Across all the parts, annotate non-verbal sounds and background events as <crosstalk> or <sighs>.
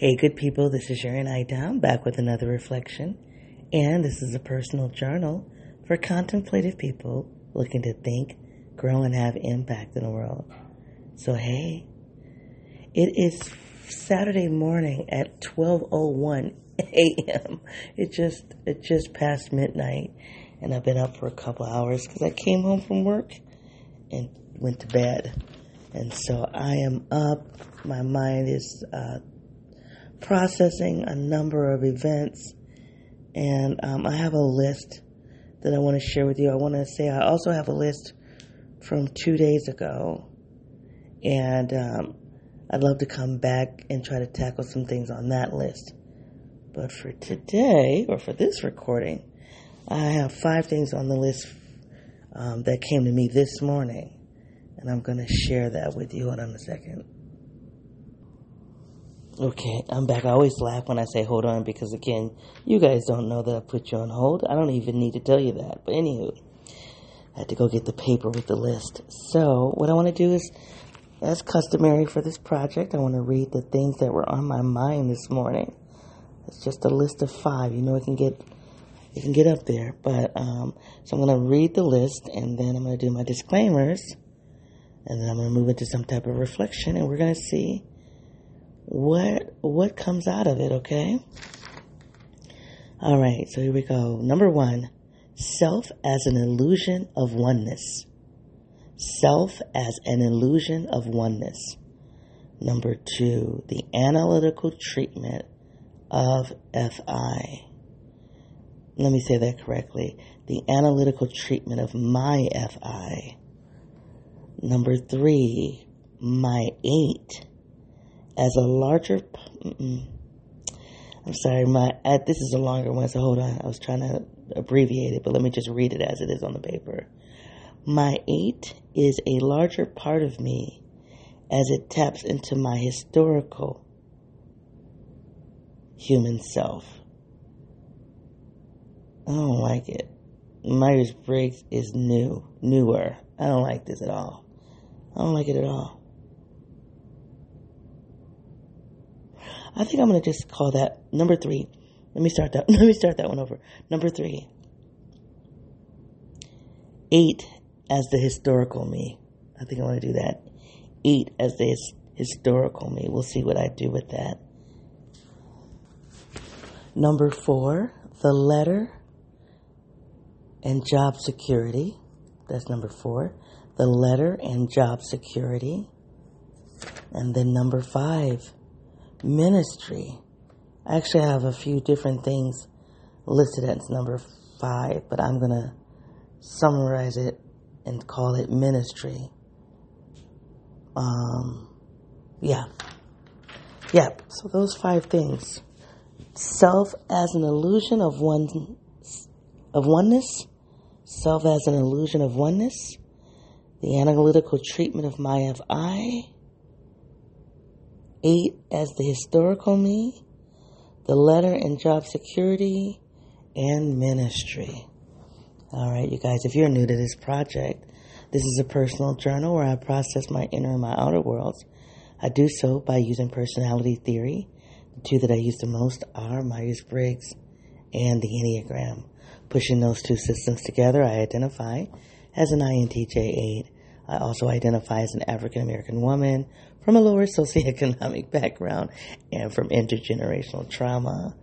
Hey, good people, this is Sharon Idam back with another reflection. And this is a personal journal for contemplative people looking to think, grow, and have impact in the world. So, hey, it is Saturday morning at 12:01 a.m. It just it just past midnight, and I've been up for a couple hours because I came home from work and went to bed, and so I am up. My mind is uh, processing a number of events, and um, I have a list that I want to share with you. I want to say I also have a list from two days ago, and um, I'd love to come back and try to tackle some things on that list. But for today, or for this recording, I have five things on the list um, that came to me this morning, and I'm going to share that with you. On a second. Okay, I'm back. I always laugh when I say hold on because, again, you guys don't know that I put you on hold. I don't even need to tell you that. But, anywho, I had to go get the paper with the list. So, what I want to do is, as customary for this project, I want to read the things that were on my mind this morning. It's just a list of five. You know, it can get it can get up there. But um, so I'm going to read the list, and then I'm going to do my disclaimers, and then I'm going to move into some type of reflection, and we're going to see what what comes out of it, okay? All right, so here we go. Number 1, self as an illusion of oneness. Self as an illusion of oneness. Number 2, the analytical treatment of FI. Let me say that correctly. The analytical treatment of my FI. Number 3, my 8 as a larger. Mm-mm. I'm sorry, my uh, this is a longer one, so hold on. I was trying to abbreviate it, but let me just read it as it is on the paper. My eight is a larger part of me as it taps into my historical human self. I don't like it. Myers Briggs is new, newer. I don't like this at all. I don't like it at all. I think I'm gonna just call that number three. Let me start that. <laughs> Let me start that one over. Number three. Eight as the historical me. I think I want to do that. Eight as the his, historical me. We'll see what I do with that. Number four, the letter and job security. That's number four. The letter and job security. And then number five, ministry. I actually have a few different things listed as number five, but I'm going to summarize it and call it ministry. Um, yeah. Yeah, so those five things. Self as an illusion of one of oneness, self as an illusion of oneness, the analytical treatment of my of I, eight as the historical me, the letter and job security, and ministry. All right, you guys, if you're new to this project, this is a personal journal where I process my inner and my outer worlds. I do so by using personality theory. The two that I use the most are Myers Briggs and the Enneagram. Pushing those two systems together, I identify as an INTJ 8. I also identify as an African American woman from a lower <laughs> socioeconomic background and from intergenerational trauma.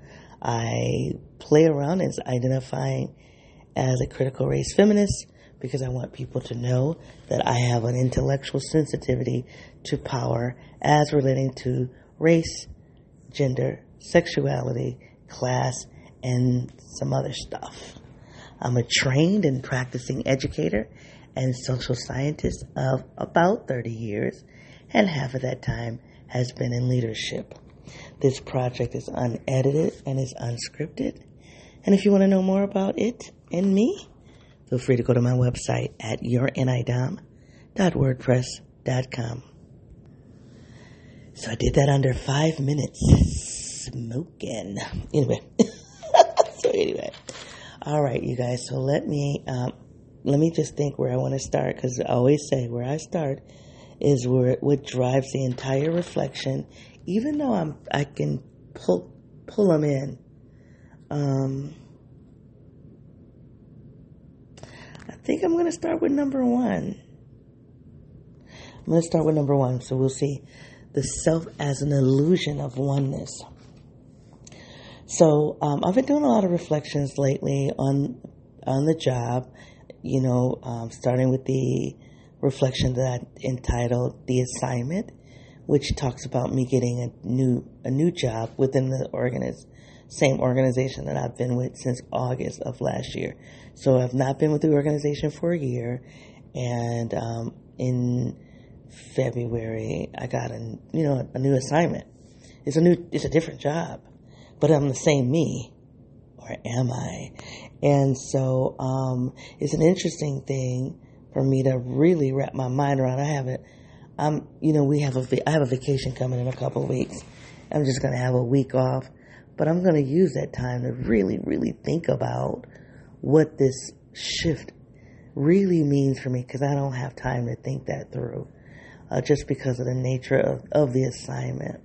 I play around as identifying as a critical race feminist because I want people to know that I have an intellectual sensitivity to power as relating to race, gender, sexuality, class, and some other stuff. I'm a trained and practicing educator and social scientist of about 30 years, and half of that time has been in leadership. This project is unedited and is unscripted. And if you want to know more about it and me, feel free to go to my website at yournidom.wordpress.com. So I did that under five minutes. Smoking. Anyway. <laughs> so anyway. All right, you guys. So let me um, let me just think where I want to start because I always say where I start is where what drives the entire reflection even though I'm, I can pull pull them in. Um, I think I'm going to start with number one. I'm going to start with number one, so we'll see the self as an illusion of oneness. So um, I've been doing a lot of reflections lately on on the job. You know, um, starting with the reflection that entitled "The Assignment," which talks about me getting a new a new job within the organiz- same organization that I've been with since August of last year. So I've not been with the organization for a year, and um, in February I got a you know a new assignment. It's a new it's a different job, but I'm the same me, or am I? And so um, it's an interesting thing for me to really wrap my mind around. I haven't I'm, you know, we have a, I have a vacation coming in a couple of weeks. I'm just going to have a week off, but I'm going to use that time to really, really think about what this shift really means for me because I don't have time to think that through, uh, just because of the nature of, of the assignment.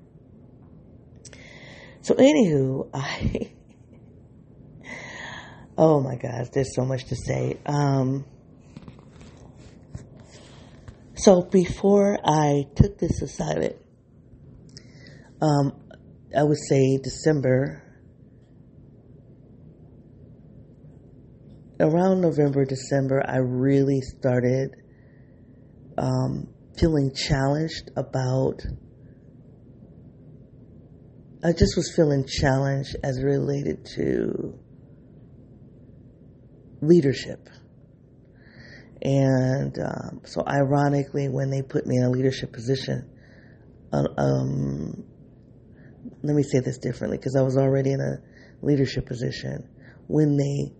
So, anywho, <laughs> I, oh my gosh, there's so much to say. Um, so before I took this assignment, um, I would say December, around November, December, I really started um, feeling challenged about. I just was feeling challenged as related to leadership. And um, so, ironically, when they put me in a leadership position, uh, um, let me say this differently because I was already in a leadership position. When they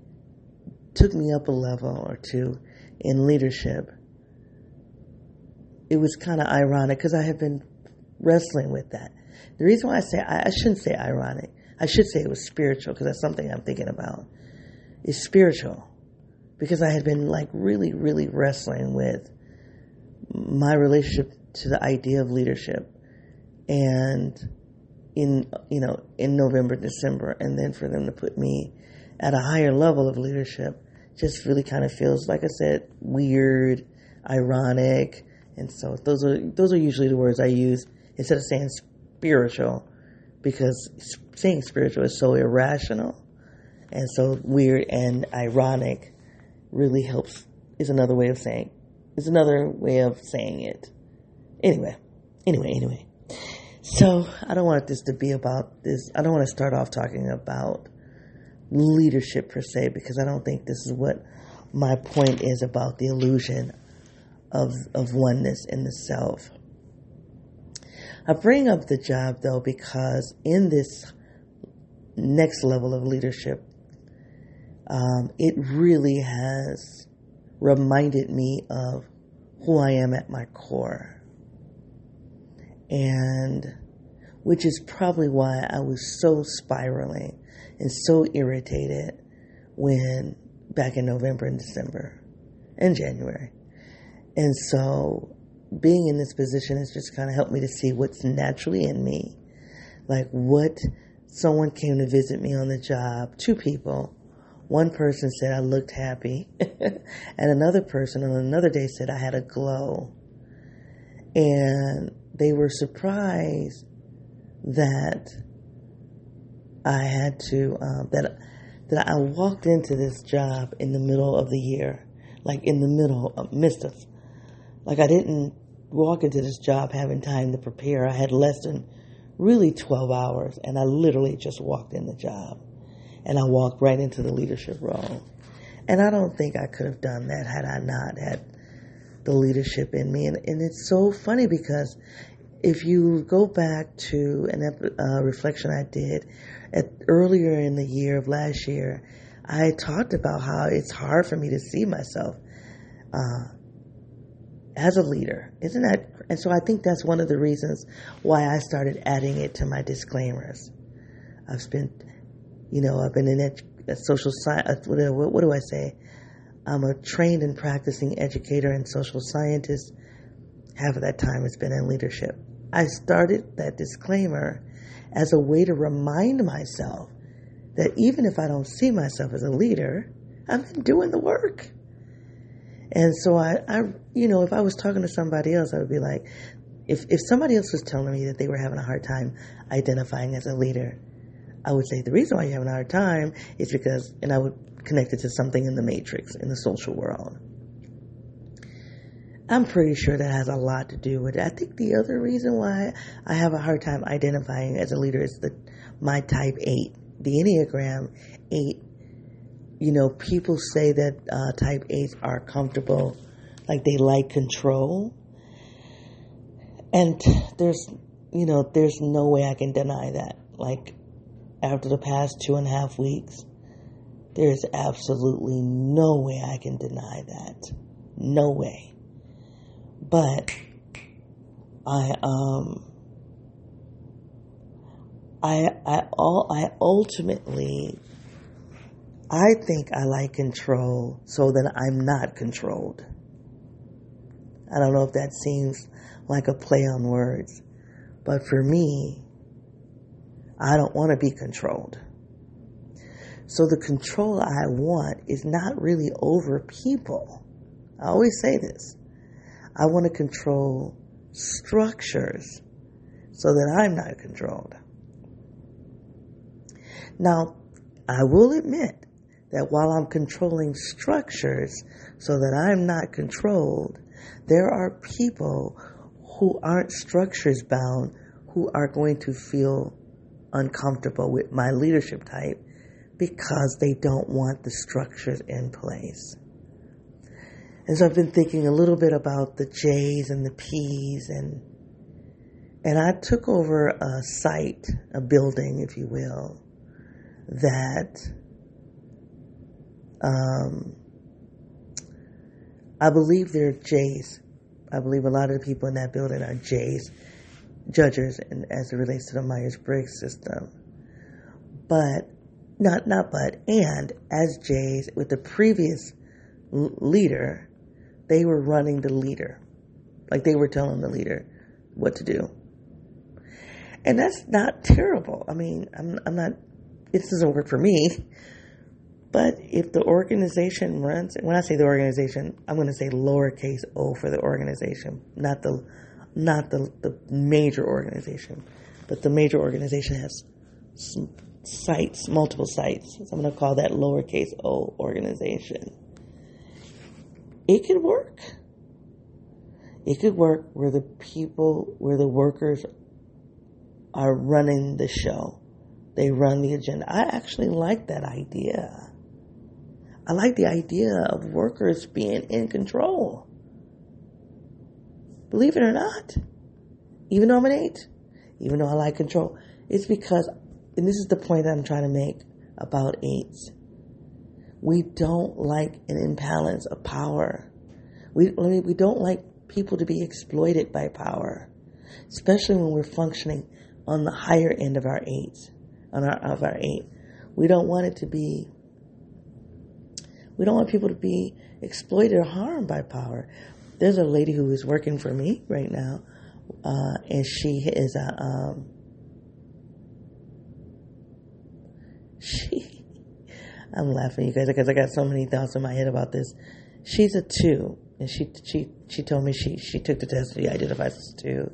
took me up a level or two in leadership, it was kind of ironic because I have been wrestling with that. The reason why I say I, I shouldn't say ironic, I should say it was spiritual because that's something I'm thinking about. It's spiritual because I had been like really, really wrestling with my relationship to the idea of leadership. And in, you know, in November, December, and then for them to put me at a higher level of leadership just really kind of feels, like I said, weird, ironic. And so those are, those are usually the words I use instead of saying spiritual because saying spiritual is so irrational and so weird and ironic really helps is another way of saying is another way of saying it. Anyway, anyway, anyway. So I don't want this to be about this. I don't want to start off talking about leadership per se because I don't think this is what my point is about the illusion of of oneness in the self. I bring up the job though because in this next level of leadership um, it really has reminded me of who I am at my core. And which is probably why I was so spiraling and so irritated when back in November and December and January. And so being in this position has just kind of helped me to see what's naturally in me. Like what someone came to visit me on the job, two people, one person said I looked happy, <laughs> and another person on another day said I had a glow. And they were surprised that I had to um, that that I walked into this job in the middle of the year, like in the middle of of, like I didn't walk into this job having time to prepare. I had less than really 12 hours, and I literally just walked in the job and I walked right into the leadership role. And I don't think I could have done that had I not had the leadership in me. And, and it's so funny because if you go back to an uh, reflection I did at, earlier in the year of last year, I talked about how it's hard for me to see myself uh, as a leader. Isn't that? And so I think that's one of the reasons why I started adding it to my disclaimers. I've spent you know, I've been in ed- social science. What, what do I say? I'm a trained and practicing educator and social scientist. Half of that time has been in leadership. I started that disclaimer as a way to remind myself that even if I don't see myself as a leader, I've been doing the work. And so I, I, you know, if I was talking to somebody else, I would be like, if, if somebody else was telling me that they were having a hard time identifying as a leader, I would say the reason why you have a hard time is because, and I would connect it to something in the matrix, in the social world. I'm pretty sure that has a lot to do with it. I think the other reason why I have a hard time identifying as a leader is the my type eight, the Enneagram eight. You know, people say that uh, type eights are comfortable, like they like control, and there's, you know, there's no way I can deny that. Like after the past two and a half weeks, there's absolutely no way I can deny that. No way. But I um I I all I ultimately I think I like control so that I'm not controlled. I don't know if that seems like a play on words, but for me, I don't want to be controlled. So the control I want is not really over people. I always say this. I want to control structures so that I'm not controlled. Now, I will admit that while I'm controlling structures so that I'm not controlled, there are people who aren't structures bound who are going to feel uncomfortable with my leadership type because they don't want the structures in place. And so I've been thinking a little bit about the J's and the P's and and I took over a site, a building, if you will, that um, I believe they're J's. I believe a lot of the people in that building are J's, judges, and as it relates to the Myers Briggs system. But not not but and as J's with the previous leader, they were running the leader. Like they were telling the leader what to do. And that's not terrible. I mean, I'm, I'm not, it doesn't work for me. But if the organization runs, when I say the organization, I'm going to say lowercase o for the organization, not the, not the, the major organization. But the major organization has sites, multiple sites. So I'm going to call that lowercase o organization it could work. It could work where the people, where the workers are running the show. They run the agenda. I actually like that idea. I like the idea of workers being in control. Believe it or not, even though I'm an eight, even though I like control, it's because, and this is the point that I'm trying to make about eights. We don't like an imbalance of power. We, we don't like people to be exploited by power, especially when we're functioning on the higher end of our eights, on our, of our eight. We don't want it to be, we don't want people to be exploited or harmed by power. There's a lady who is working for me right now, uh, and she is a, um, she <laughs> I'm laughing, you guys, because I got so many thoughts in my head about this. She's a two, and she she she told me she she took the test. She identifies as two,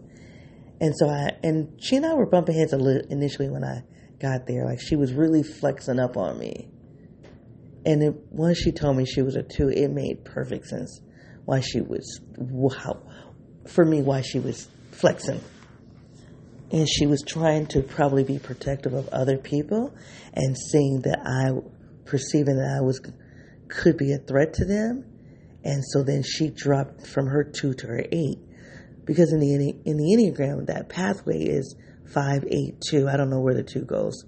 and so I and she and I were bumping heads a little initially when I got there. Like she was really flexing up on me, and it, once she told me she was a two, it made perfect sense why she was wow for me why she was flexing and she was trying to probably be protective of other people and seeing that I perceiving that I was could be a threat to them, and so then she dropped from her two to her eight, because in the in the enneagram that pathway is five eight two. I don't know where the two goes,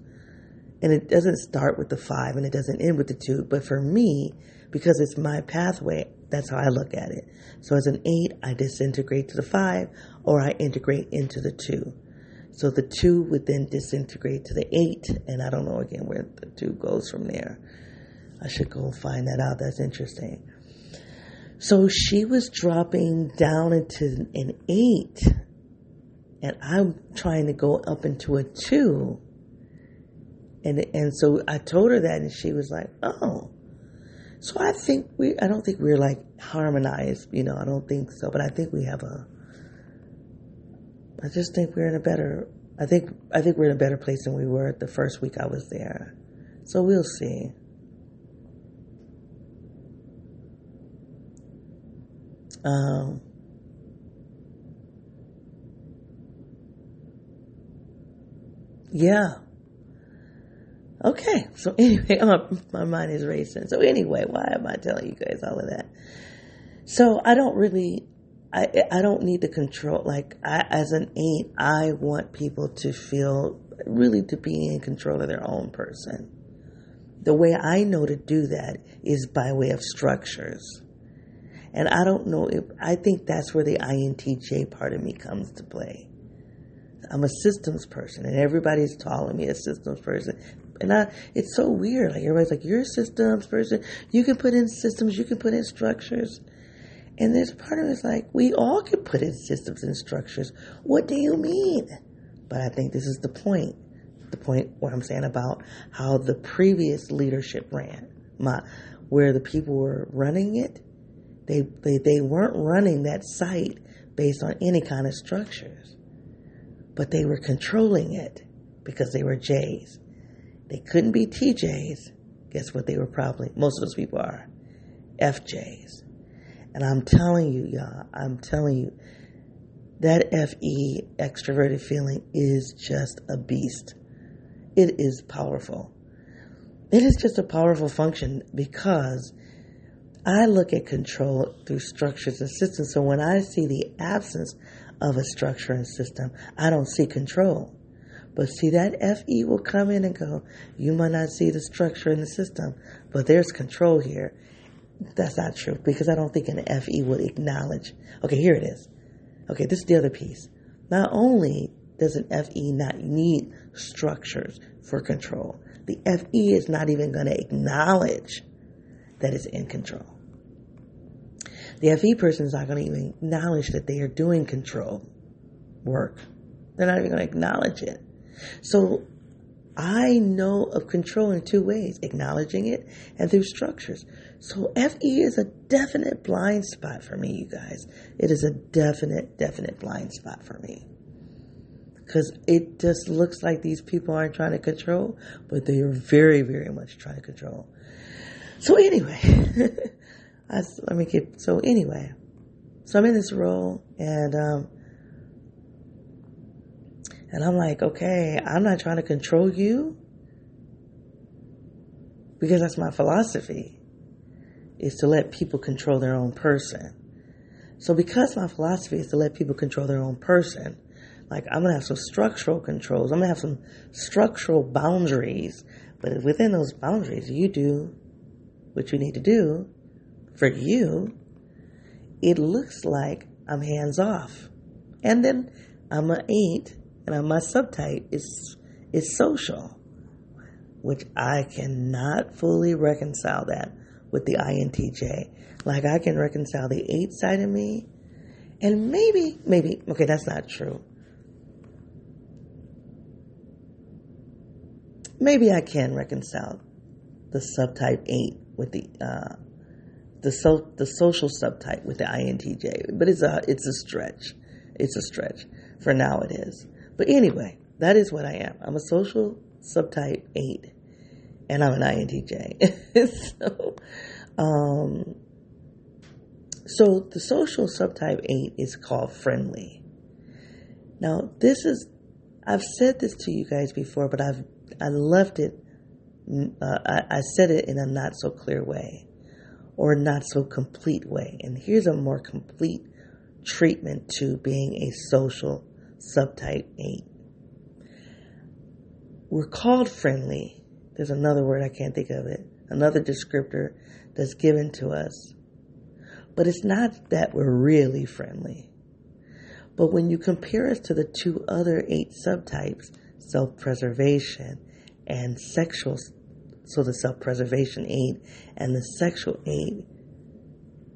and it doesn't start with the five and it doesn't end with the two. But for me, because it's my pathway, that's how I look at it. So as an eight, I disintegrate to the five, or I integrate into the two. So the two would then disintegrate to the eight, and I don't know again where the two goes from there. I should go find that out. That's interesting. So she was dropping down into an eight, and I'm trying to go up into a two. And and so I told her that, and she was like, "Oh." So I think we, I don't think we're like harmonized, you know. I don't think so, but I think we have a. I just think we're in a better. I think I think we're in a better place than we were the first week I was there. So we'll see. Um, yeah. Okay. So anyway, <laughs> um, my mind is racing. So anyway, why am I telling you guys all of that? So I don't really, I I don't need to control. Like I, as an eight, I want people to feel really to be in control of their own person. The way I know to do that is by way of structures. And I don't know if, I think that's where the INTJ part of me comes to play. I'm a systems person and everybody's calling me a systems person. And I, it's so weird. Like everybody's like, you're a systems person. You can put in systems. You can put in structures. And there's part of it's like, we all can put in systems and structures. What do you mean? But I think this is the point. The point what I'm saying about how the previous leadership ran, my, where the people were running it, they, they, they weren't running that site based on any kind of structures, but they were controlling it because they were J's. They couldn't be TJs. Guess what they were probably? Most of those people are FJs. And I'm telling you, y'all, I'm telling you, that FE extroverted feeling is just a beast. It is powerful. It is just a powerful function because I look at control through structures and systems. So when I see the absence of a structure and system, I don't see control. But see, that FE will come in and go, you might not see the structure in the system, but there's control here. That's not true because I don't think an FE would acknowledge. Okay, here it is. Okay, this is the other piece. Not only does an FE not need structures for control, the FE is not even going to acknowledge that it's in control. The FE person is not going to even acknowledge that they are doing control work. They're not even going to acknowledge it. So I know of control in two ways acknowledging it and through structures. So FE is a definite blind spot for me, you guys. It is a definite, definite blind spot for me. Because it just looks like these people aren't trying to control, but they are very, very much trying to control. So, anyway. <laughs> I, let me keep. So anyway, so I'm in this role, and um, and I'm like, okay, I'm not trying to control you because that's my philosophy is to let people control their own person. So because my philosophy is to let people control their own person, like I'm gonna have some structural controls. I'm gonna have some structural boundaries, but within those boundaries, you do what you need to do for you, it looks like I'm hands off. And then I'm an eight, and my subtype is is social, which I cannot fully reconcile that with the INTJ. Like I can reconcile the eight side of me, and maybe, maybe, okay, that's not true. Maybe I can reconcile the subtype eight with the uh, the so, the social subtype with the INTJ, but it's a it's a stretch. It's a stretch. For now, it is. But anyway, that is what I am. I'm a social subtype eight, and I'm an INTJ. <laughs> so, um, so the social subtype eight is called friendly. Now, this is I've said this to you guys before, but I've I left it. Uh, I, I said it in a not so clear way or not so complete way. And here's a more complete treatment to being a social subtype 8. We're called friendly. There's another word, I can't think of it, another descriptor that's given to us. But it's not that we're really friendly. But when you compare us to the two other eight subtypes, self preservation and sexual so the self preservation eight and the sexual eight,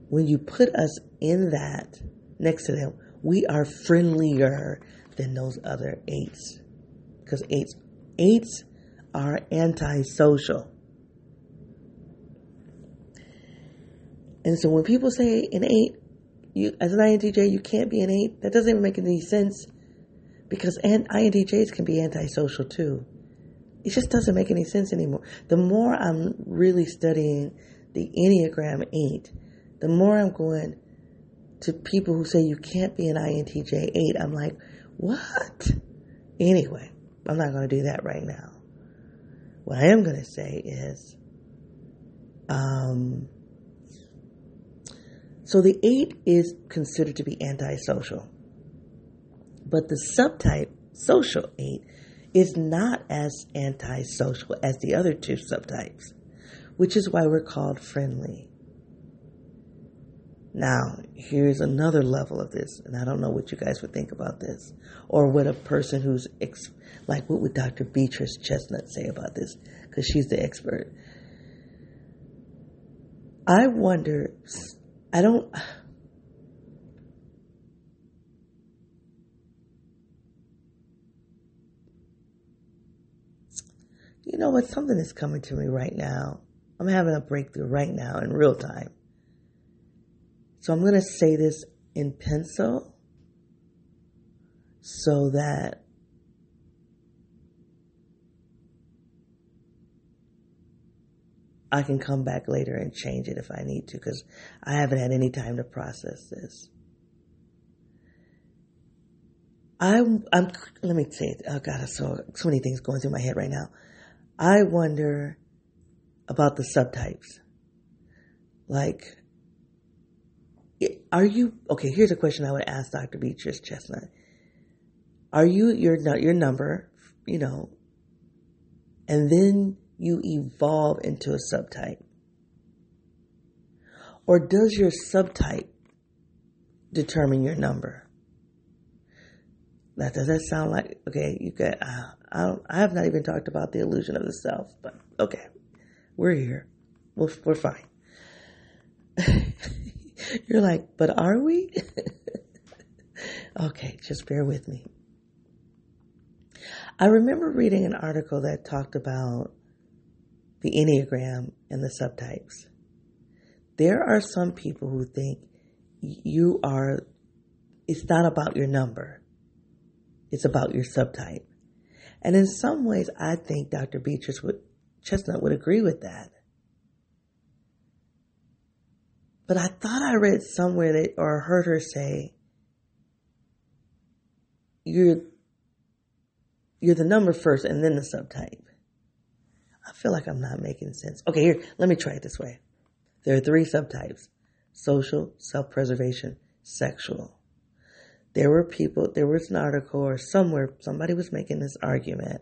when you put us in that next to them, we are friendlier than those other eights. Because eights, eights are antisocial. And so when people say an eight, you as an INTJ, you can't be an eight. That doesn't even make any sense because INTJs can be antisocial too. It just doesn't make any sense anymore. The more I'm really studying the Enneagram 8, the more I'm going to people who say you can't be an INTJ 8. I'm like, what? Anyway, I'm not going to do that right now. What I am going to say is, um, so the eight is considered to be antisocial. But the subtype, social eight, is not as antisocial as the other two subtypes, which is why we're called friendly. Now, here's another level of this, and I don't know what you guys would think about this, or what a person who's ex- like, what would Dr. Beatrice Chestnut say about this? Because she's the expert. I wonder I don't. <sighs> You know what? Something is coming to me right now. I'm having a breakthrough right now in real time. So I'm going to say this in pencil so that I can come back later and change it if I need to because I haven't had any time to process this. I'm, I'm, let me say it. Oh God, so, so many things going through my head right now. I wonder about the subtypes. Like, are you, okay, here's a question I would ask Dr. Beatrice Chestnut. Are you your, your number, you know, and then you evolve into a subtype? Or does your subtype determine your number? That does that sound like okay? You got uh, I, I have not even talked about the illusion of the self, but okay, we're here. We're, we're fine. <laughs> You're like, but are we? <laughs> okay, just bear with me. I remember reading an article that talked about the Enneagram, and the subtypes. There are some people who think you are, it's not about your number, it's about your subtype. And in some ways, I think Dr. Beatrice would, Chestnut would agree with that. But I thought I read somewhere that, or heard her say, you're, you're the number first and then the subtype. I feel like I'm not making sense. Okay, here, let me try it this way. There are three subtypes social, self preservation, sexual. There were people, there was an article or somewhere somebody was making this argument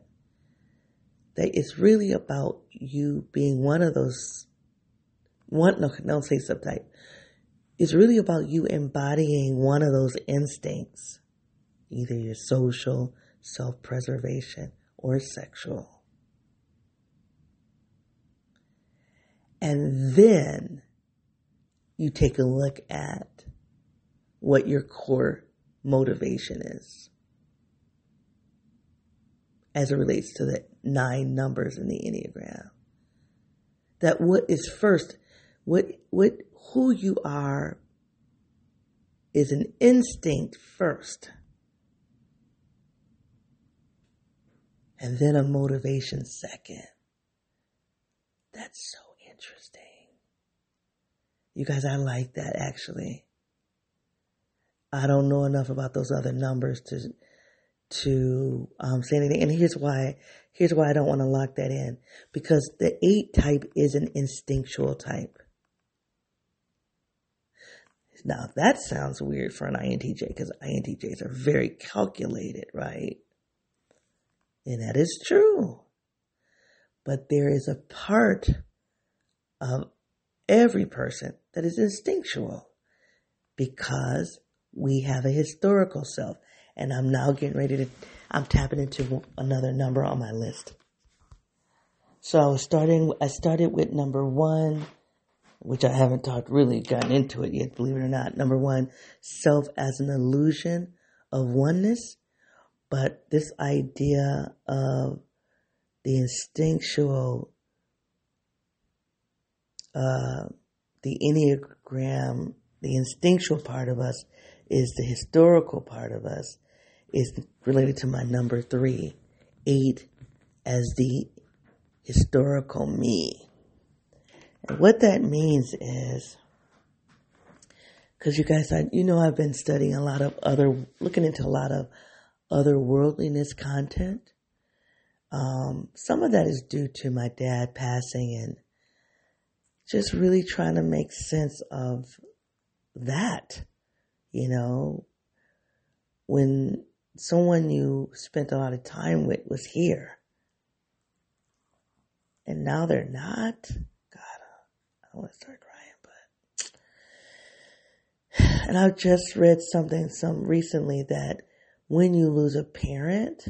that it's really about you being one of those, one, no, don't say subtype. It's really about you embodying one of those instincts, either your social, self preservation, or sexual. And then you take a look at what your core motivation is as it relates to the nine numbers in the Enneagram. That what is first, what, what, who you are is an instinct first. And then a motivation second. That's so interesting. you guys, I like that actually. I don't know enough about those other numbers to to um, say anything. And here's why. Here's why I don't want to lock that in because the eight type is an instinctual type. Now that sounds weird for an INTJ because INTJs are very calculated, right? And that is true. But there is a part of every person that is instinctual because we have a historical self. And I'm now getting ready to, I'm tapping into another number on my list. So starting, I started with number one, which I haven't talked really gotten into it yet, believe it or not. Number one, self as an illusion of oneness But this idea of the instinctual, uh, the Enneagram, the instinctual part of us is the historical part of us, is related to my number three, eight as the historical me. What that means is, because you guys, I, you know, I've been studying a lot of other, looking into a lot of other worldliness content. Um, some of that is due to my dad passing and just really trying to make sense of that. You know, when someone you spent a lot of time with was here and now they're not. Want to start crying, but. <sighs> And I just read something some recently that when you lose a parent,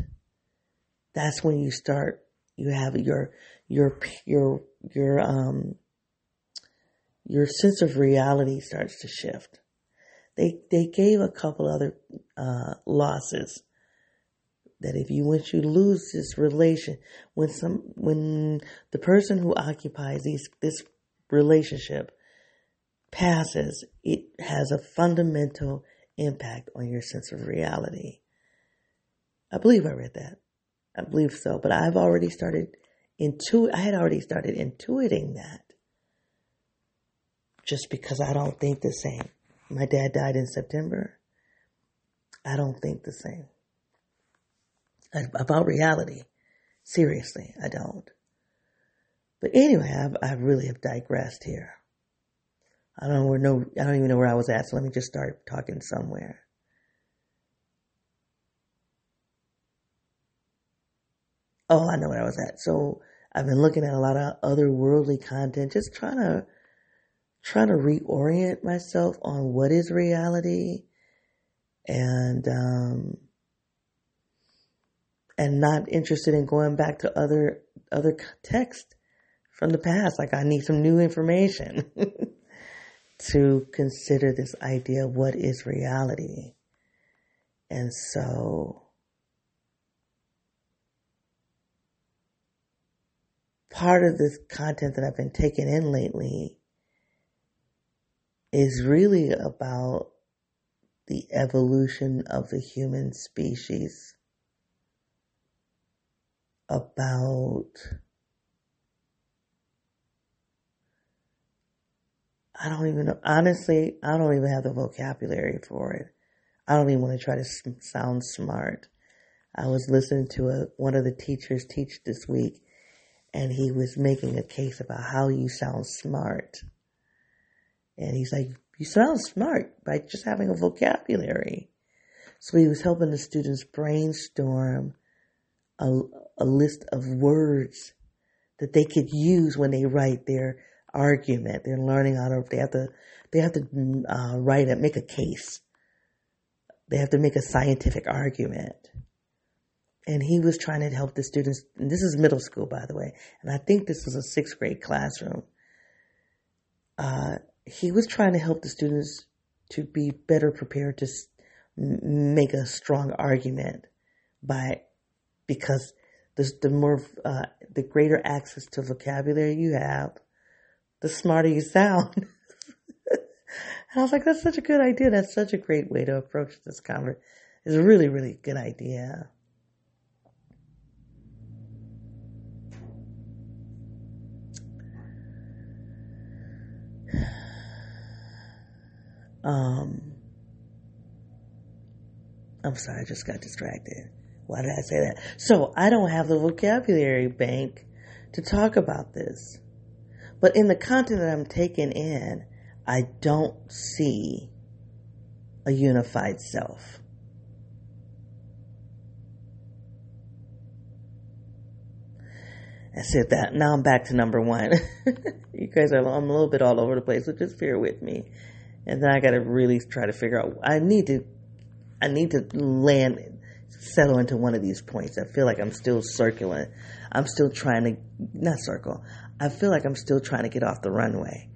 that's when you start. You have your your your your um your sense of reality starts to shift. They they gave a couple other uh, losses that if you once you lose this relation when some when the person who occupies these this relationship passes it has a fundamental impact on your sense of reality. I believe i read that. I believe so but i've already started intu i had already started intuiting that just because i don't think the same. My dad died in september. I don't think the same. About reality. Seriously, I don't. But anyway, I've, I really have digressed here. I don't know no, I don't even know where I was at. So let me just start talking somewhere. Oh, I know where I was at. So I've been looking at a lot of otherworldly content, just trying to, trying to reorient myself on what is reality and, um, and not interested in going back to other other text from the past. Like I need some new information <laughs> to consider this idea of what is reality. And so part of this content that I've been taking in lately is really about the evolution of the human species about I don't even know. Honestly, I don't even have the vocabulary for it. I don't even want to try to sound smart. I was listening to a, one of the teachers teach this week, and he was making a case about how you sound smart. And he's like, You sound smart by just having a vocabulary. So he was helping the students brainstorm a, a list of words that they could use when they write their argument. They're learning how to, they have to, they have to uh, write it, make a case. They have to make a scientific argument. And he was trying to help the students, and this is middle school, by the way, and I think this was a sixth grade classroom. Uh, he was trying to help the students to be better prepared to make a strong argument by because the, the more, uh, the greater access to vocabulary you have, the smarter you sound. <laughs> and I was like, that's such a good idea. That's such a great way to approach this conversation. It's a really, really good idea. <sighs> Um, I'm sorry, I just got distracted. Why did I say that? So I don't have the vocabulary bank to talk about this. But in the content that I'm taking in, I don't see a unified self. I said that. Now I'm back to number one. <laughs> you guys are, I'm a little bit all over the place, so just bear with me. And then I got to really try to figure out, I need to, I need to land settle into one of these points. I feel like I'm still circling. I'm still trying to, not circle. I feel like I'm still trying to get off the runway.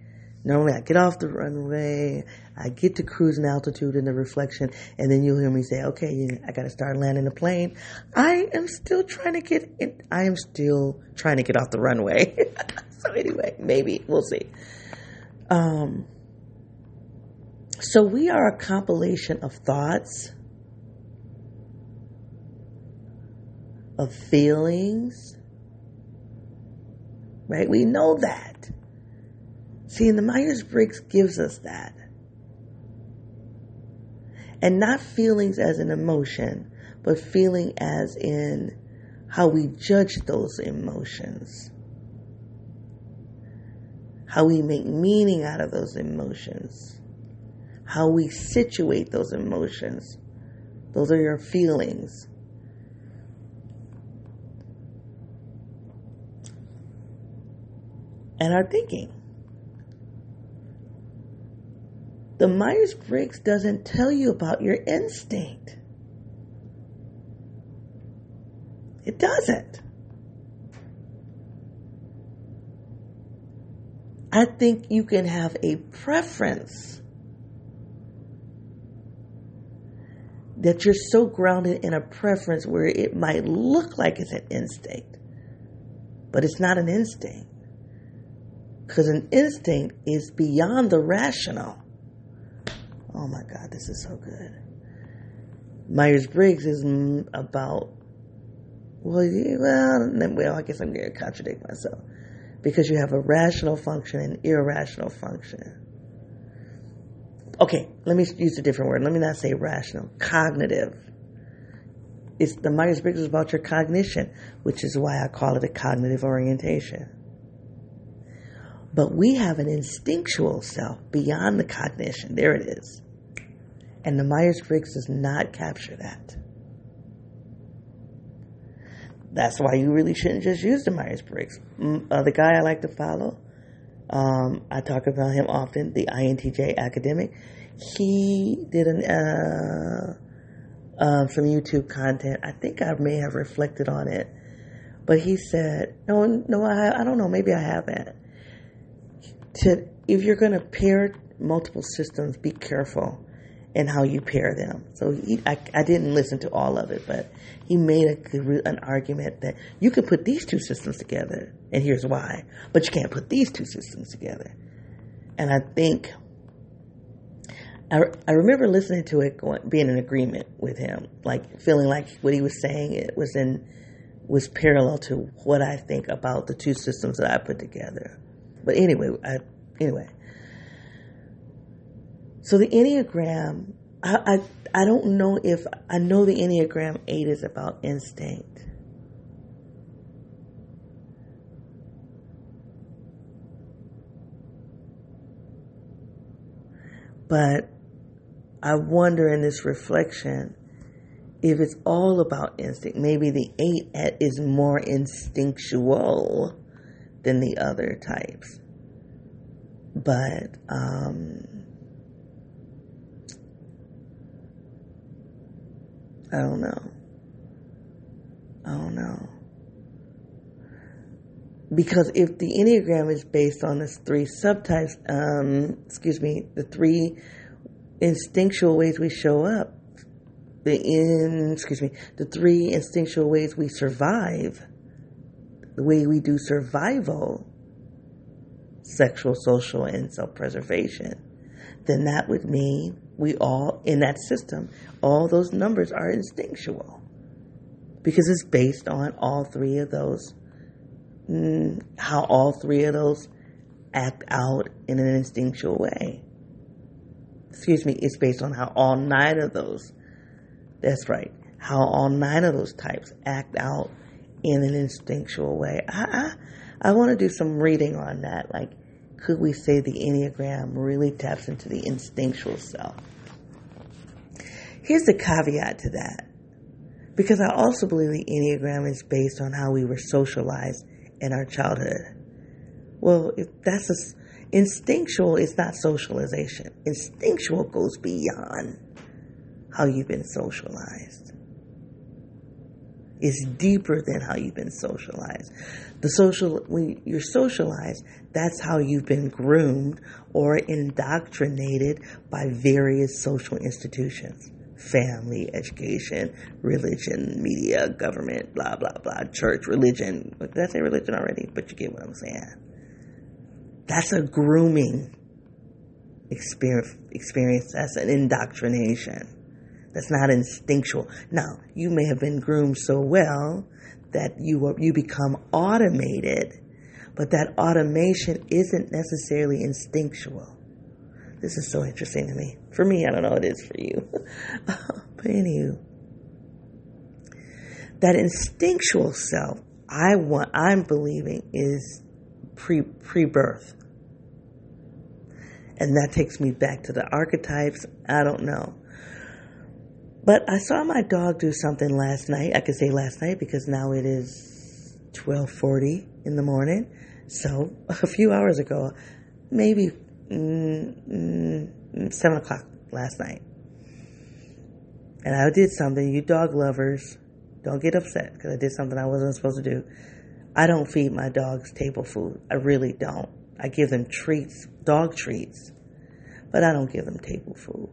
Normally I get off the runway, I get to cruising altitude in the reflection, and then you'll hear me say, okay, I gotta start landing the plane. I am still trying to get, in, I am still trying to get off the runway. <laughs> so anyway, maybe, we'll see. Um, so we are a compilation of thoughts, of feelings, right? We know that. See, and the Myers Briggs gives us that. And not feelings as an emotion, but feeling as in how we judge those emotions, how we make meaning out of those emotions, how we situate those emotions. Those are your feelings. And our thinking. The Myers Briggs doesn't tell you about your instinct. It doesn't. I think you can have a preference that you're so grounded in a preference where it might look like it's an instinct, but it's not an instinct. Because an instinct is beyond the rational. Oh my God, this is so good. Myers Briggs is about, well, well, well, I guess I'm going to contradict myself. Because you have a rational function and irrational function. Okay, let me use a different word. Let me not say rational. Cognitive. It's the Myers Briggs is about your cognition, which is why I call it a cognitive orientation. But we have an instinctual self beyond the cognition. There it is. And the Myers Briggs does not capture that. That's why you really shouldn't just use the Myers Briggs. Uh, the guy I like to follow, um, I talk about him often, the INTJ academic. He did an, uh, uh, some YouTube content. I think I may have reflected on it, but he said, "No, no, I, I don't know. Maybe I haven't." To if you're going to pair multiple systems, be careful in how you pair them. So he, I, I didn't listen to all of it, but he made a, an argument that you can put these two systems together, and here's why. But you can't put these two systems together. And I think I, I remember listening to it, going, being in agreement with him, like feeling like what he was saying it was in was parallel to what I think about the two systems that I put together. But anyway, I, anyway. So the Enneagram, I, I, I don't know if, I know the Enneagram 8 is about instinct. But I wonder in this reflection if it's all about instinct. Maybe the 8 is more instinctual than the other types. But um, I don't know. I don't know. Because if the Enneagram is based on the three subtypes, um, excuse me, the three instinctual ways we show up, the in, excuse me, the three instinctual ways we survive, the way we do survival, sexual, social, and self preservation, then that would mean we all, in that system, all those numbers are instinctual because it's based on all three of those, mm, how all three of those act out in an instinctual way. Excuse me, it's based on how all nine of those, that's right, how all nine of those types act out in an instinctual way. I, I, I want to do some reading on that. Like, could we say the Enneagram really taps into the instinctual self? Here's the caveat to that. Because I also believe the Enneagram is based on how we were socialized in our childhood. Well, if that's a, instinctual, it's not socialization. Instinctual goes beyond how you've been socialized. It's deeper than how you've been socialized. The social, when you're socialized, that's how you've been groomed or indoctrinated by various social institutions family, education, religion, media, government, blah, blah, blah, church, religion. Did I say religion already? But you get what I'm saying. That's a grooming experience. experience. That's an indoctrination. That's not instinctual. Now, you may have been groomed so well that you you become automated, but that automation isn't necessarily instinctual. This is so interesting to me. For me, I don't know what it is for you. <laughs> but anywho, that instinctual self, I want, I'm believing is pre pre birth, and that takes me back to the archetypes. I don't know. But I saw my dog do something last night. I could say last night because now it is 12:40 in the morning. So <laughs> a few hours ago, maybe mm, mm, seven o'clock last night, and I did something. You dog lovers, don't get upset because I did something I wasn't supposed to do. I don't feed my dogs table food. I really don't. I give them treats, dog treats, but I don't give them table food.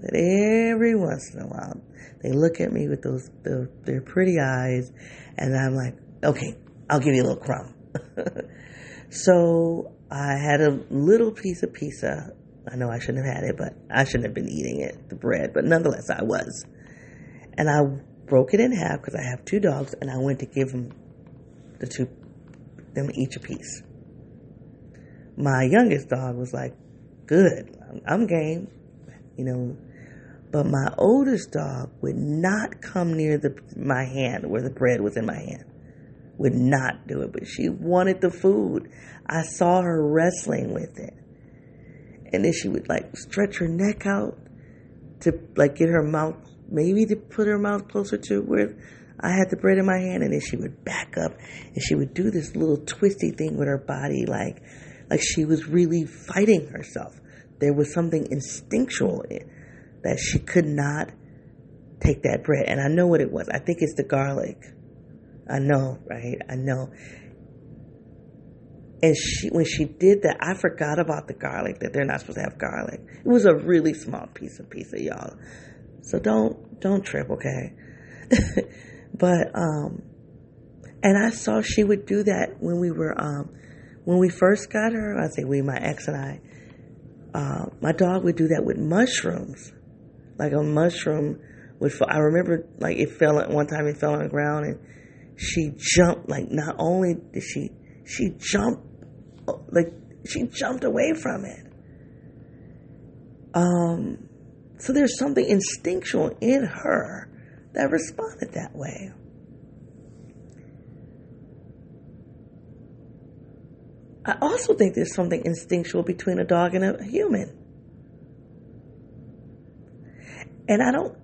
But every once in a while, they look at me with those the, their pretty eyes, and I'm like, okay, I'll give you a little crumb. <laughs> so I had a little piece of pizza. I know I shouldn't have had it, but I shouldn't have been eating it, the bread, but nonetheless, I was. And I broke it in half because I have two dogs, and I went to give them the two, them each a piece. My youngest dog was like, good, I'm game, you know, but my oldest dog would not come near the my hand where the bread was in my hand. Would not do it, but she wanted the food. I saw her wrestling with it. And then she would like stretch her neck out to like get her mouth maybe to put her mouth closer to where I had the bread in my hand and then she would back up and she would do this little twisty thing with her body like like she was really fighting herself. There was something instinctual in that she could not take that bread. And I know what it was. I think it's the garlic. I know, right? I know. And she, when she did that, I forgot about the garlic, that they're not supposed to have garlic. It was a really small piece of pizza, y'all. So don't, don't trip, okay? <laughs> but, um, and I saw she would do that when we were, um, when we first got her, I say we, my ex and I, uh, my dog would do that with mushrooms like a mushroom would fall. I remember like it fell at one time it fell on the ground and she jumped like not only did she she jumped like she jumped away from it. Um so there's something instinctual in her that responded that way. I also think there's something instinctual between a dog and a human. And I don't,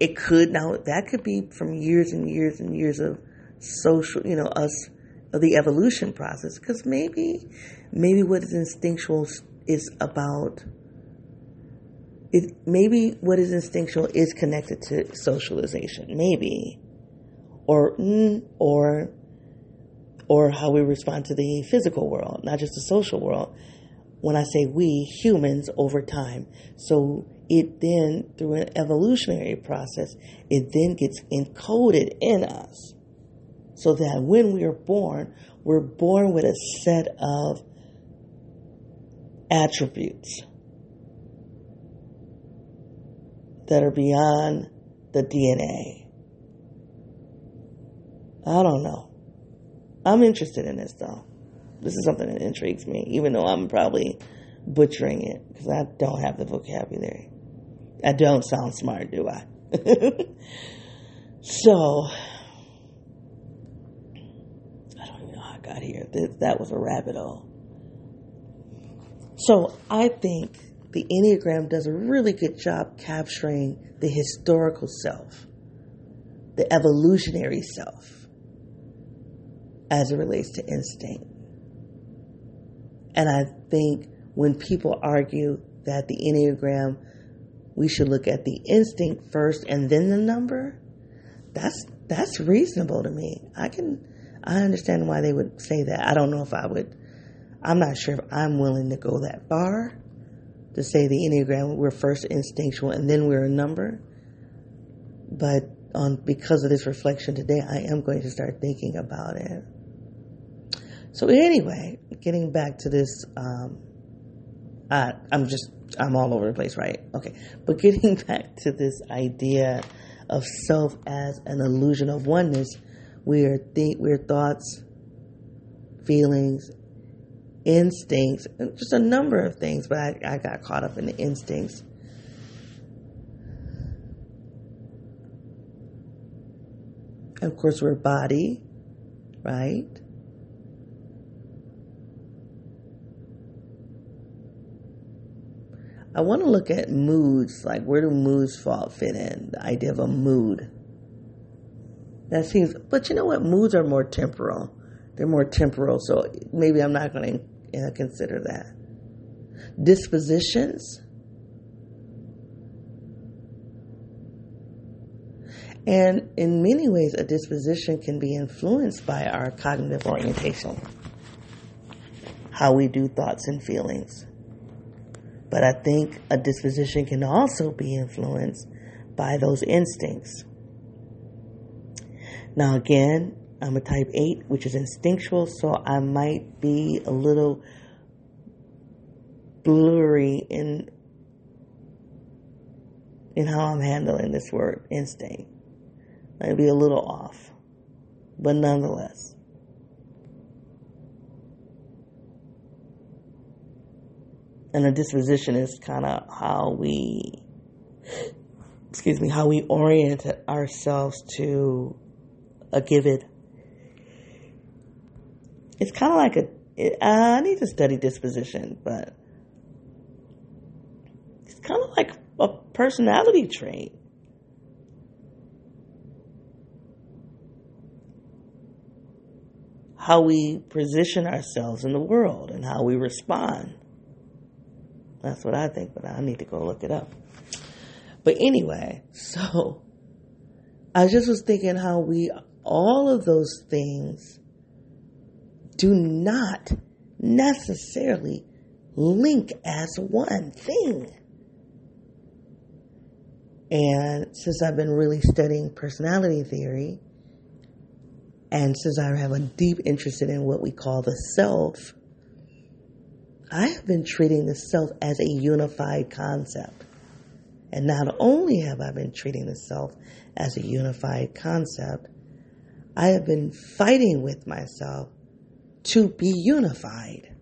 it could, now that could be from years and years and years of social, you know, us, of the evolution process. Because maybe, maybe what is instinctual is about, it, maybe what is instinctual is connected to socialization. Maybe. Or, mm, or, or how we respond to the physical world, not just the social world. When I say we, humans over time. So it then, through an evolutionary process, it then gets encoded in us. So that when we are born, we're born with a set of attributes that are beyond the DNA. I don't know. I'm interested in this though. This is something that intrigues me, even though I'm probably butchering it because I don't have the vocabulary. I don't sound smart, do I? <laughs> so, I don't even know how I got here. That was a rabbit hole. So, I think the Enneagram does a really good job capturing the historical self, the evolutionary self, as it relates to instinct. And I think when people argue that the Enneagram we should look at the instinct first and then the number. That's that's reasonable to me. I can, I understand why they would say that. I don't know if I would, I'm not sure if I'm willing to go that far to say the Enneagram, we're first instinctual and then we're a number. But on, because of this reflection today, I am going to start thinking about it. So anyway, getting back to this, um, I, I'm just, I'm all over the place, right? Okay. But getting <laughs> back to this idea of self as an illusion of oneness, where think, where thoughts, feelings, instincts, just a number of things, but I, I got caught up in the instincts. Of course, we're body, right? I want to look at moods, like where do moods fall fit in? The idea of a mood. That seems, but you know what? Moods are more temporal. They're more temporal, so maybe I'm not going to uh, consider that. Dispositions. And in many ways, a disposition can be influenced by our cognitive orientation, how we do thoughts and feelings. But I think a disposition can also be influenced by those instincts. Now, again, I'm a type 8, which is instinctual, so I might be a little blurry in in how I'm handling this word instinct. Might be a little off, but nonetheless. And a disposition is kind of how we, excuse me, how we orient ourselves to a given it's kind of like a. It, I need to study disposition, but it's kind of like a personality trait. How we position ourselves in the world and how we respond. That's what I think, but I need to go look it up. But anyway, <laughs> so I just was thinking how we, all of those things do not necessarily link as one thing. And since I've been really studying personality theory, and since I have a deep interest in what we call the self, I have been treating the self as a unified concept. And not only have I been treating the self as a unified concept, I have been fighting with myself to be unified,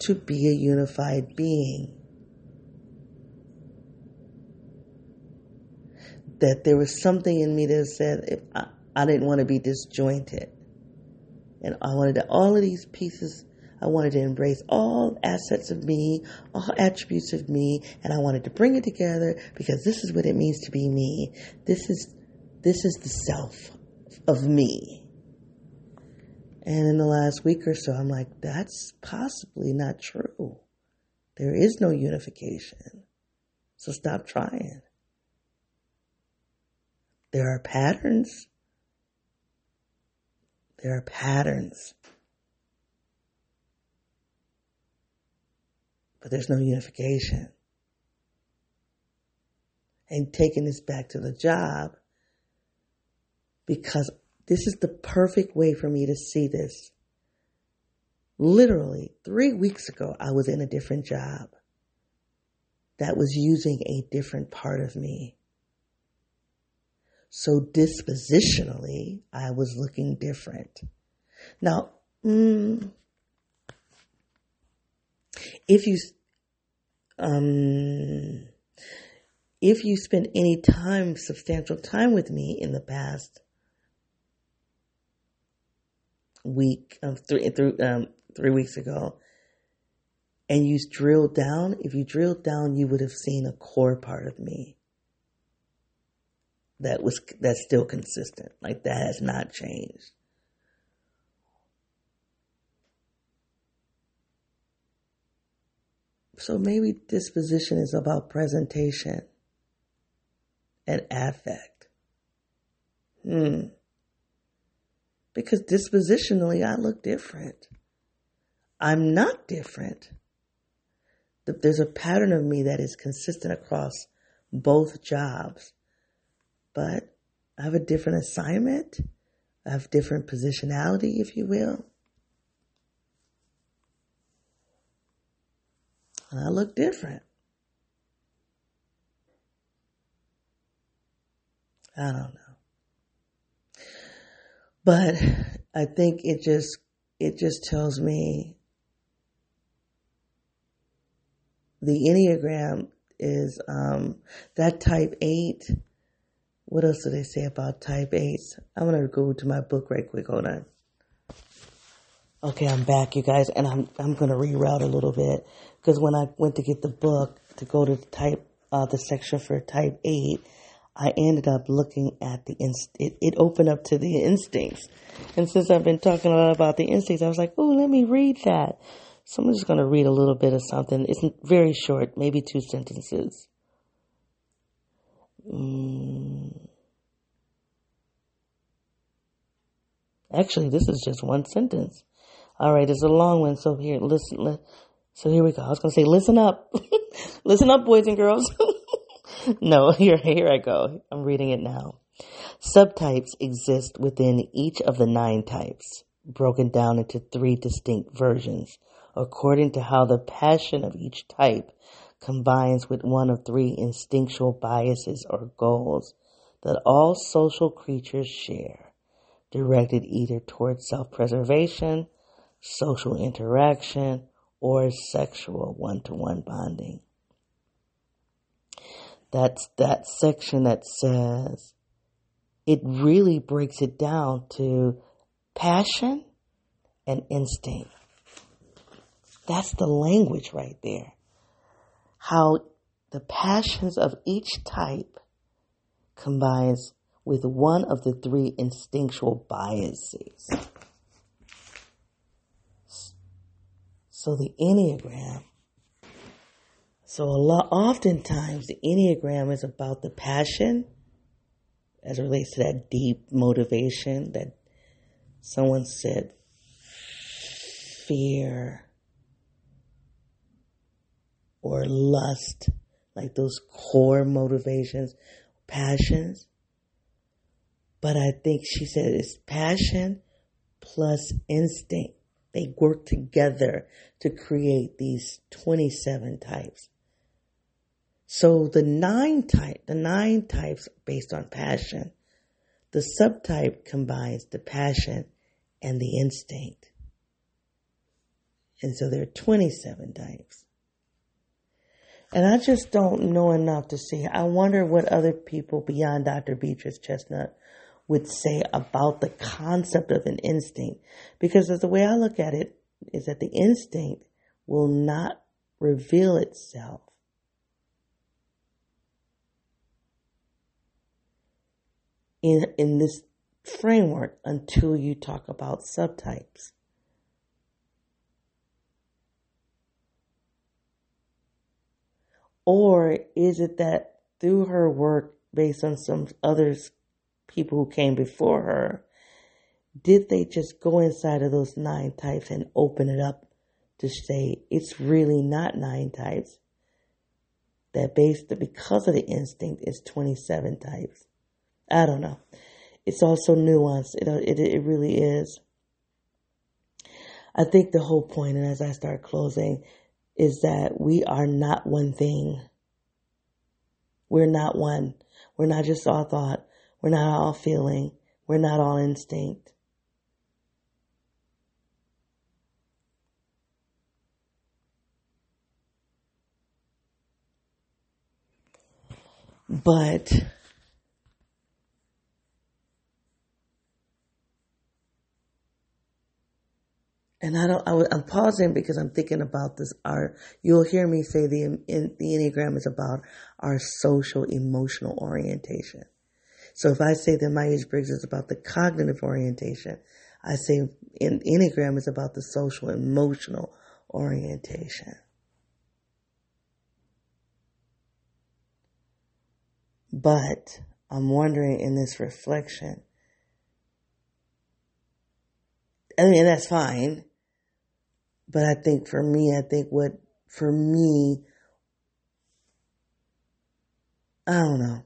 to be a unified being. That there was something in me that said if I, I didn't want to be disjointed. And I wanted to, all of these pieces, I wanted to embrace all assets of me, all attributes of me, and I wanted to bring it together because this is what it means to be me. This is, this is the self of me. And in the last week or so, I'm like, that's possibly not true. There is no unification. So stop trying. There are patterns. There are patterns. But there's no unification. And taking this back to the job, because this is the perfect way for me to see this. Literally, three weeks ago, I was in a different job that was using a different part of me. So dispositionally, I was looking different. Now, mm, if you, um, if you spend any time, substantial time with me in the past, week, um, three, three, um, three weeks ago, and you drilled down, if you drilled down, you would have seen a core part of me that was that's still consistent. Like that has not changed. So maybe disposition is about presentation and affect. Hmm. Because dispositionally, I look different. I'm not different. There's a pattern of me that is consistent across both jobs, but I have a different assignment. I have different positionality, if you will. And I look different. I don't know. But I think it just it just tells me the Enneagram is um, that type eight. What else do they say about type eights? I'm gonna go to my book right quick. Hold on. Okay, I'm back, you guys, and I'm I'm gonna reroute a little bit because when I went to get the book to go to the type uh, the section for type eight, I ended up looking at the inst- it, it opened up to the instincts. And since I've been talking a lot about the instincts, I was like, oh, let me read that. So I'm just to read a little bit of something. It's very short, maybe two sentences. Mm. Actually, this is just one sentence. All right, it's a long one. So here, listen. Li- so here we go. I was going to say, listen up. <laughs> listen up, boys and girls. <laughs> no, here, here I go. I'm reading it now. Subtypes exist within each of the nine types, broken down into three distinct versions, according to how the passion of each type combines with one of three instinctual biases or goals that all social creatures share, directed either towards self-preservation, social interaction, or sexual one-to-one bonding. That's that section that says it really breaks it down to passion and instinct. That's the language right there. How the passions of each type combines with one of the three instinctual biases. So the Enneagram so a lot, oftentimes the Enneagram is about the passion as it relates to that deep motivation that someone said fear or lust, like those core motivations, passions. But I think she said it's passion plus instinct. They work together to create these 27 types. So the nine type, the nine types based on passion. The subtype combines the passion and the instinct. And so there are 27 types. And I just don't know enough to see. I wonder what other people beyond Dr. Beatrice Chestnut would say about the concept of an instinct. Because the way I look at it is that the instinct will not reveal itself in, in this framework until you talk about subtypes. Or is it that through her work, based on some others, people who came before her, did they just go inside of those nine types and open it up to say it's really not nine types? That based because of the instinct is 27 types. I don't know. It's also nuanced. It, uh, it, it really is. I think the whole point, and as I start closing, is that we are not one thing. We're not one. We're not just all thought. We're not all feeling. We're not all instinct. But and I don't, I, am pausing because I'm thinking about this. Our, you'll hear me say the, in, the Enneagram is about our social emotional orientation. So if I say that Myers-Briggs is about the cognitive orientation, I say in, Enneagram is about the social emotional orientation. But I'm wondering in this reflection, I mean, that's fine. But I think for me, I think what, for me, I don't know.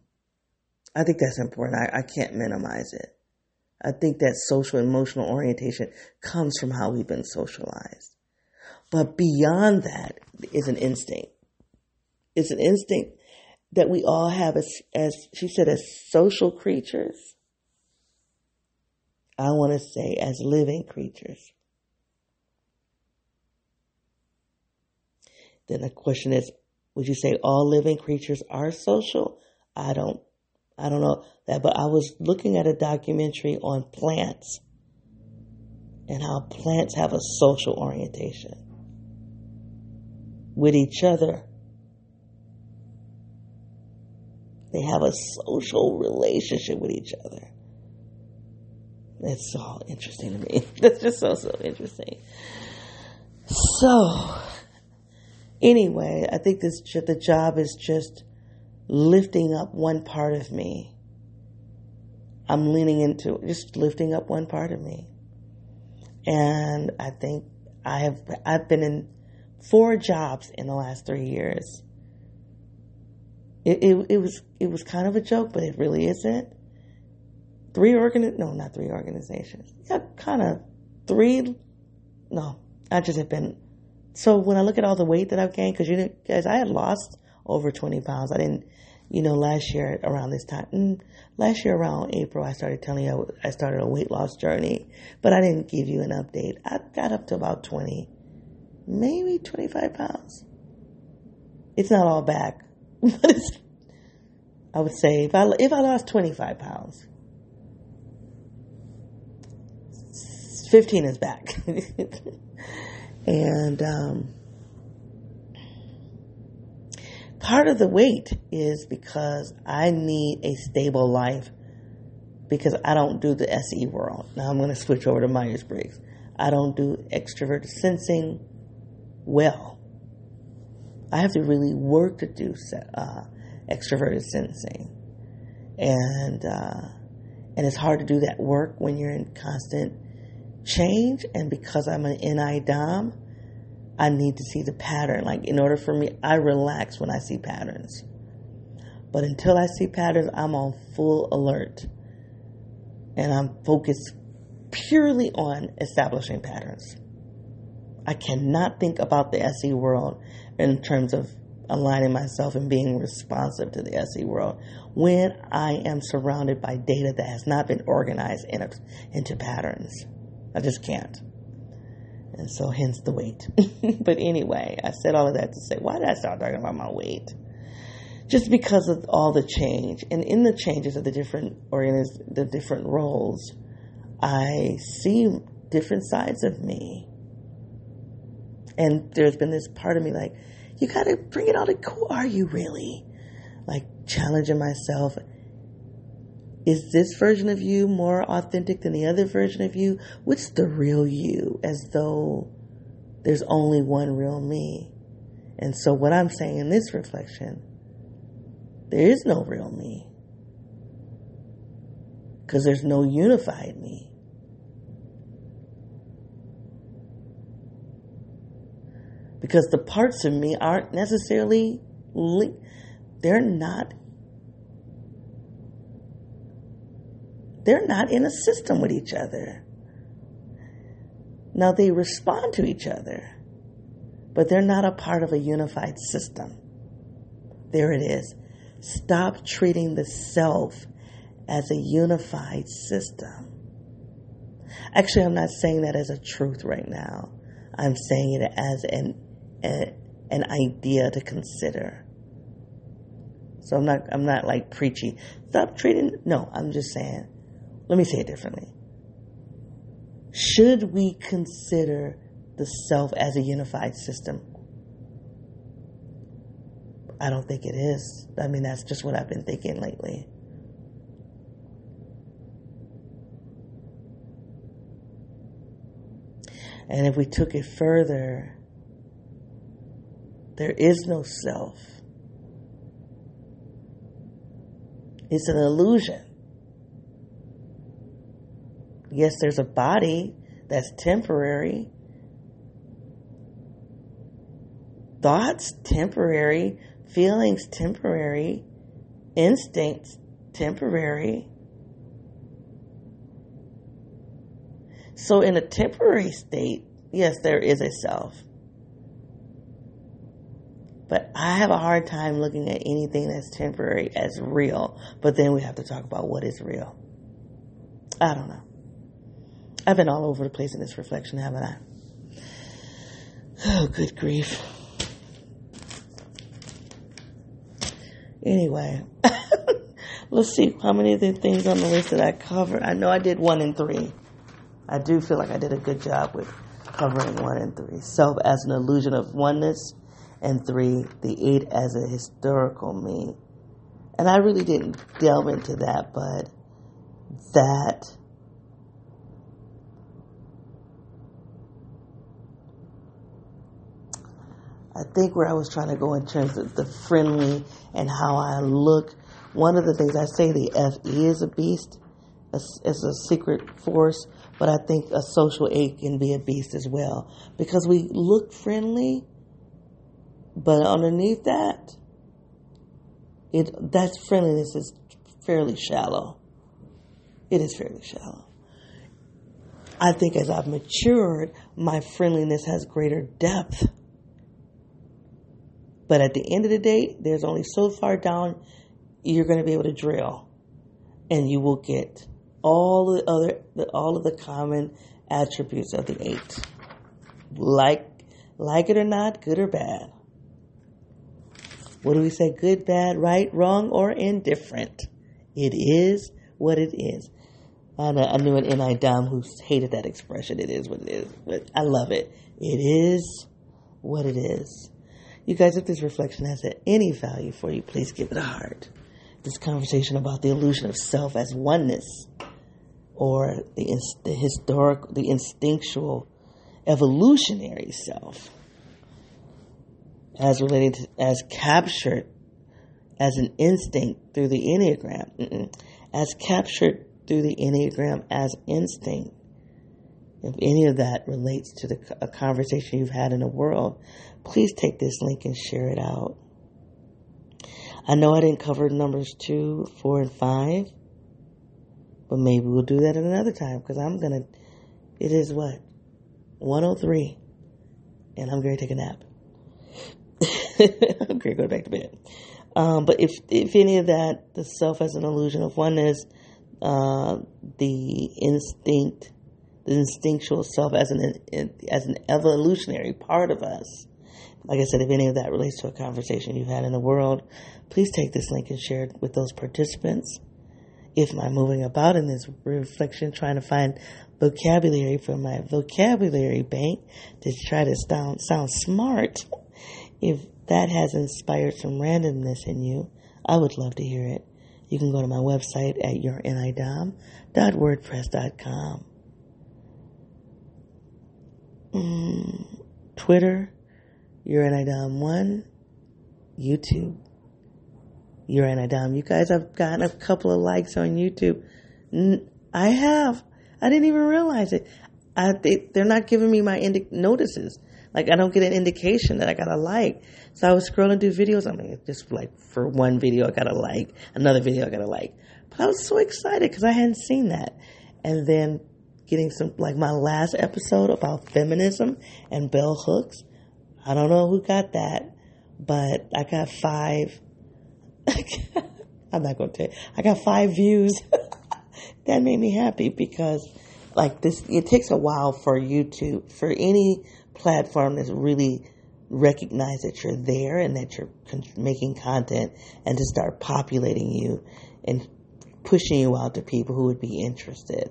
I think that's important. I, I can't minimize it. I think that social emotional orientation comes from how we've been socialized. But beyond that is an instinct. It's an instinct that we all have as, as she said, as social creatures. I want to say as living creatures. Then the question is, would you say all living creatures are social? I don't, I don't know that, but I was looking at a documentary on plants and how plants have a social orientation with each other. They have a social relationship with each other. That's all interesting to me. <laughs> That's just so, so interesting. So, anyway, I think this the job is just lifting up one part of me. I'm leaning into just lifting up one part of me. And I think I have I've been in four jobs in the last three years. It, it, it was it was kind of a joke, but it really isn't. Three organ no, not three organizations. Yeah, kind of three. No, I just have been. So when I look at all the weight that I've gained, because you know, guys, I had lost over twenty pounds. I didn't, you know, last year around this time. Mm, last year around April, I started telling you I started a weight loss journey, but I didn't give you an update. I got up to about twenty maybe 25 pounds. It's not all back, <laughs> but it's, I would say if I, if I lost 25 pounds, 15 is back. <laughs> and, um, part of the weight is because I need a stable life because I don't do the SE world. Now I'm going to switch over to Myers Briggs. I don't do extrovert sensing well. I have to really work to do uh, extroverted sensing, and uh, and it's hard to do that work when you're in constant change. And because I'm an NI dom, I need to see the pattern. Like in order for me, I relax when I see patterns. But until I see patterns, I'm on full alert, and I'm focused purely on establishing patterns. I cannot think about the SE world in terms of aligning myself and being responsive to the SE world when I am surrounded by data that has not been organized in a, into patterns. I just can't. And so, hence the weight. <laughs> but anyway, I said all of that to say, why did I start talking about my weight? Just because of all the change, and in the changes of the different organiz- the different roles, I see different sides of me and there's been this part of me like, you gotta bring it all to who are you really? Like challenging myself. Is this version of you more authentic than the other version of you? What's the real you? As though there's only one real me. And so what I'm saying in this reflection, there is no real me. Because there's no unified me. because the parts of me aren't necessarily linked. They're not. They're not in a system with each other. Now they respond to each other, but they're not a part of a unified system. There it is. Stop treating the self as a unified system. Actually, I'm not saying that as a truth right now. I'm saying it as an a, an idea to consider. So I'm not I'm not like preaching. Stop treating no, I'm just saying let me say it differently. Should we consider the self as a unified system? I don't think it is. I mean that's just what I've been thinking lately. And if we took it further, there is no self. It's an illusion. Yes, there's a body that's temporary. Thoughts, temporary. Feelings, temporary. Instincts, temporary. So, in a temporary state, yes, there is a self. But I have a hard time looking at anything that's temporary as real. But then we have to talk about what is real. I don't know. I've been all over the place in this reflection, haven't I? Oh, good grief. Anyway, <laughs> let's see how many of the things on the list that I covered. I know I did one and three. I do feel like I did a good job with covering one and three. Self as an illusion of oneness, and three, the eight as a historical mean. And I really didn't delve into that, but that I think where I was trying to go in terms of the friendly and how I look. One of the things I say the F is a beast, it's a secret force, but I think a social eight can be a beast as well because we look friendly, but underneath that, it that friendliness is fairly shallow. It is fairly shallow. I think as I've matured, my friendliness has greater depth but at the end of the day, there's only so far down you're going to be able to drill, and you will get all the other, all of the common attributes of the eight, like, like it or not, good or bad. What do we say? Good, bad, right, wrong, or indifferent. It is what it is. I, I knew an NI Dom who hated that expression. It is what it is, but I love it. It is what it is. You guys, if this reflection has any value for you, please give it a heart. This conversation about the illusion of self as oneness, or the, the historic, the instinctual, evolutionary self, as related to, as captured as an instinct through the Enneagram, as captured through the Enneagram as instinct. If any of that relates to the, a conversation you've had in the world, please take this link and share it out. I know I didn't cover numbers two, four, and five, but maybe we'll do that at another time because I'm gonna. It is what 103, and I'm to take a nap. <laughs> I'm to go back to bed. Um, but if if any of that, the self as an illusion of oneness, uh, the instinct, the instinctual self as an as an evolutionary part of us, like I said, if any of that relates to a conversation you've had in the world, please take this link and share it with those participants. If my moving about in this reflection, trying to find vocabulary from my vocabulary bank to try to sound, sound smart, if that has inspired some randomness in you, I would love to hear it. You can go to my website at yournidom.wordpress.com. Mm, Twitter, your NI Dom one, YouTube. Your NI Dom. You guys have gotten a couple of likes on YouTube. I have. I didn't even realize it. I, they, they're not giving me my indi- notices. Like I don't get an indication that I got a like. So I was scrolling through videos. I mean, just like for one video, I got a like. Another video, I got a like. But I was so excited because I hadn't seen that. And then getting some, like my last episode about feminism and bell hooks. I don't know who got that, but I got five. <laughs> I'm not going to tell you. I got five views. <laughs> that made me happy because, like, this, it takes a while for YouTube, for any platform that's really recognize that you're there and that you're making content and to start populating you and pushing you out to people who would be interested.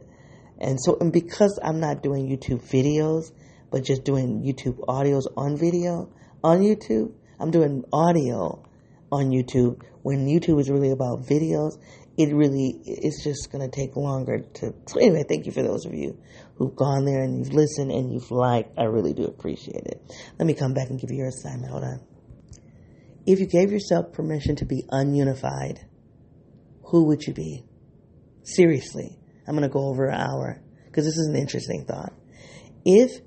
And so, and because I'm not doing YouTube videos, but just doing YouTube audios on video on YouTube. I'm doing audio on YouTube when YouTube is really about videos. It really it's just going to take longer to. So anyway, thank you for those of you who've gone there and you've listened and you've liked. I really do appreciate it. Let me come back and give you your assignment. Hold on. If you gave yourself permission to be ununified, who would you be? Seriously, I'm going to go over an hour because this is an interesting thought. if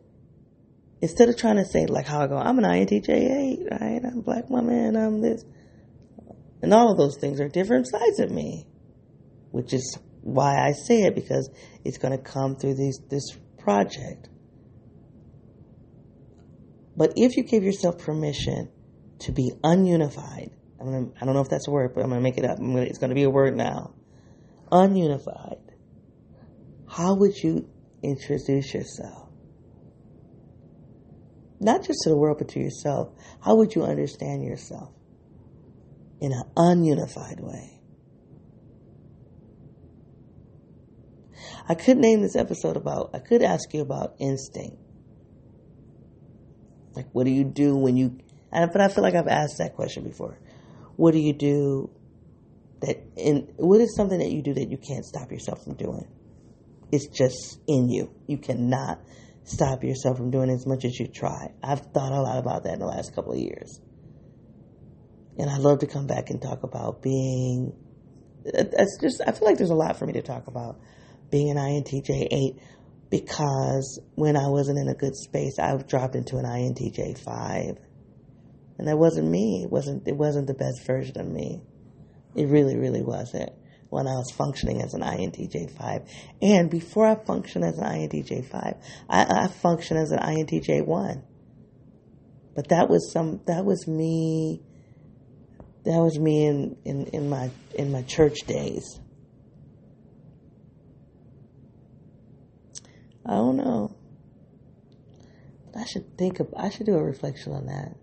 instead of trying to say like how I go, I'm an INTJ8, right? I'm a black woman, I'm this, and all of those things are different sides of me, which is why I say it because it's going to come through these this project. But if you give yourself permission to be ununified, I'm gonna, I don't know if that's a word, but I'm going to make it up. Gonna, it's going to be a word now. Ununified. How would you introduce yourself? Not just to the world, but to yourself. How would you understand yourself in an ununified way? I could name this episode about, I could ask you about instinct. Like, what do you do when you, but I feel like I've asked that question before. What do you do that, in, what is something that you do that you can't stop yourself from doing? It's just in you. You cannot stop yourself from doing as much as you try. I've thought a lot about that in the last couple of years. And I love to come back and talk about being, it's just, I feel like there's a lot for me to talk about being an INTJ 8 because when I wasn't in a good space, I dropped into an INTJ 5. And that wasn't me. It wasn't, it wasn't the best version of me. It really, really wasn't when I was functioning as an INTJ 5. And before I functioned as an INTJ 5, I, I functioned as an INTJ 1. But that was some, that was me, that was me in, in, in my, in my church days. I don't know. I should think of, I should do a reflection on that.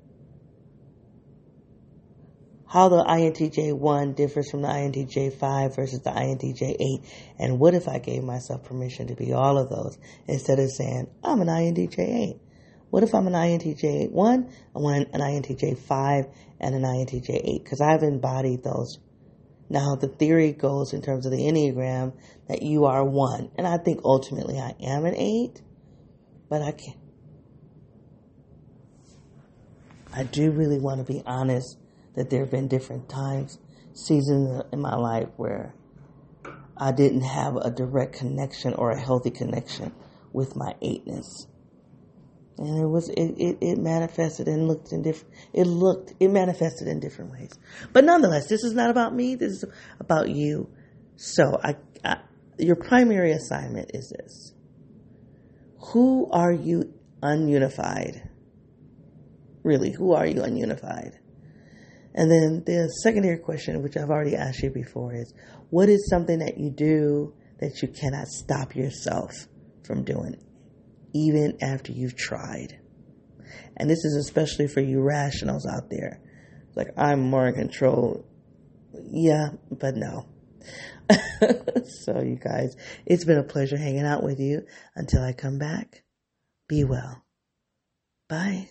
How the INTJ 1 differs from the INTJ 5 versus the INTJ 8. And what if I gave myself permission to be all of those instead of saying, I'm an INTJ 8? What if I'm an INTJ 1, I want an INTJ 5, and an INTJ 8? Because I've embodied those now, the theory goes in terms of the Enneagram that you are one. And I think ultimately I am an eight, but I can't. I do really want to be honest that there have been different times, seasons in my life where I didn't have a direct connection or a healthy connection with my eightness. And it was it, it, it, manifested and looked in different it looked it manifested in different ways. But nonetheless this is not about me this is about you. So I, I your primary assignment is this. Who are you ununified? Really who are you ununified and then the secondary question which i've already asked you before is what is something that you do that you cannot stop yourself from doing even after you've tried. And this is especially for you rationals out there. Like, I'm more in control. Yeah, but no. <laughs> so, you guys, it's been a pleasure hanging out with you. Until I come back, be well. Bye.